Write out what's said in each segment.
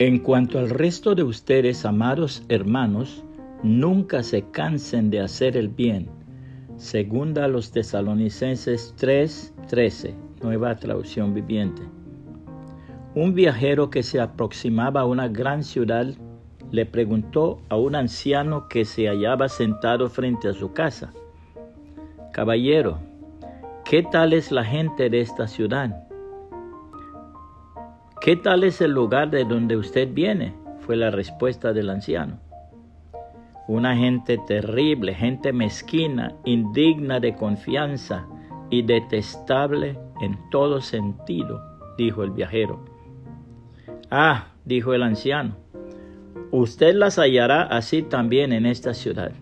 En cuanto al resto de ustedes, amados hermanos, nunca se cansen de hacer el bien. Segunda a los tesalonicenses 3:13, nueva traducción viviente. Un viajero que se aproximaba a una gran ciudad le preguntó a un anciano que se hallaba sentado frente a su casa, Caballero, ¿qué tal es la gente de esta ciudad? ¿Qué tal es el lugar de donde usted viene? fue la respuesta del anciano. Una gente terrible, gente mezquina, indigna de confianza y detestable en todo sentido, dijo el viajero. Ah, dijo el anciano, usted las hallará así también en esta ciudad.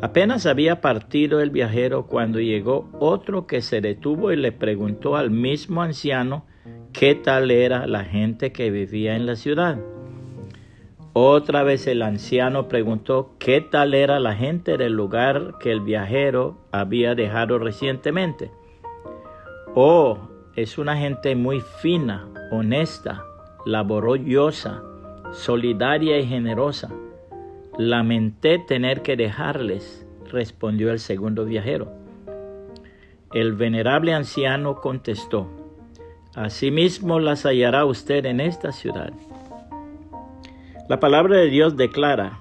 Apenas había partido el viajero cuando llegó otro que se detuvo y le preguntó al mismo anciano qué tal era la gente que vivía en la ciudad. Otra vez el anciano preguntó qué tal era la gente del lugar que el viajero había dejado recientemente. Oh, es una gente muy fina, honesta, laboriosa, solidaria y generosa. Lamenté tener que dejarles, respondió el segundo viajero. El venerable anciano contestó, Asimismo las hallará usted en esta ciudad. La palabra de Dios declara,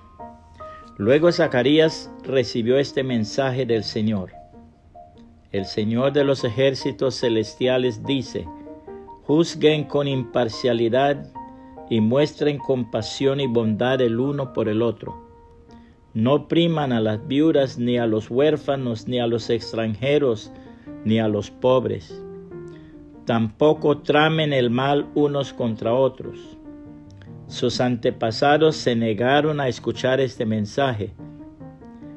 luego Zacarías recibió este mensaje del Señor. El Señor de los ejércitos celestiales dice, juzguen con imparcialidad y muestren compasión y bondad el uno por el otro. No priman a las viudas, ni a los huérfanos, ni a los extranjeros, ni a los pobres. Tampoco tramen el mal unos contra otros sus antepasados se negaron a escuchar este mensaje,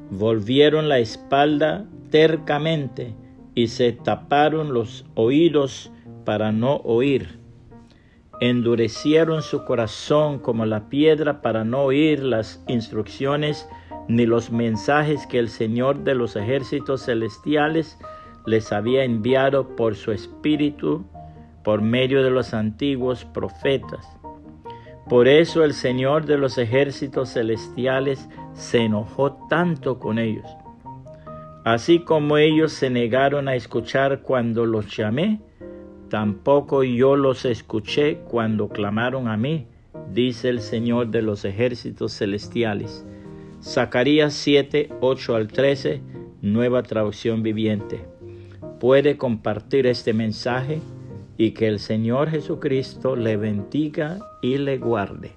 volvieron la espalda tercamente y se taparon los oídos para no oír. Endurecieron su corazón como la piedra para no oír las instrucciones ni los mensajes que el Señor de los ejércitos celestiales les había enviado por su espíritu por medio de los antiguos profetas. Por eso el Señor de los ejércitos celestiales se enojó tanto con ellos. Así como ellos se negaron a escuchar cuando los llamé, tampoco yo los escuché cuando clamaron a mí, dice el Señor de los ejércitos celestiales. Zacarías 7, 8 al 13, nueva traducción viviente. Puede compartir este mensaje y que el Señor Jesucristo le bendiga y le guarde.